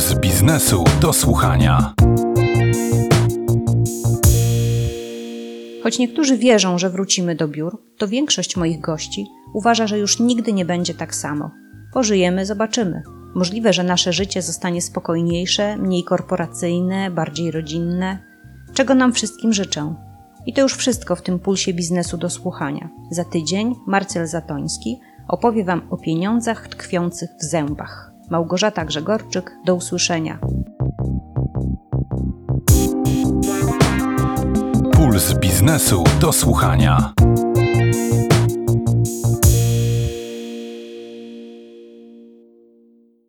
Puls biznesu do słuchania. Choć niektórzy wierzą, że wrócimy do biur, to większość moich gości uważa, że już nigdy nie będzie tak samo. Pożyjemy, zobaczymy. Możliwe, że nasze życie zostanie spokojniejsze, mniej korporacyjne, bardziej rodzinne, czego nam wszystkim życzę. I to już wszystko w tym pulsie biznesu do słuchania. Za tydzień Marcel Zatoński opowie Wam o pieniądzach tkwiących w zębach. Małgorzata Grzegorczyk, do usłyszenia. Puls biznesu do słuchania.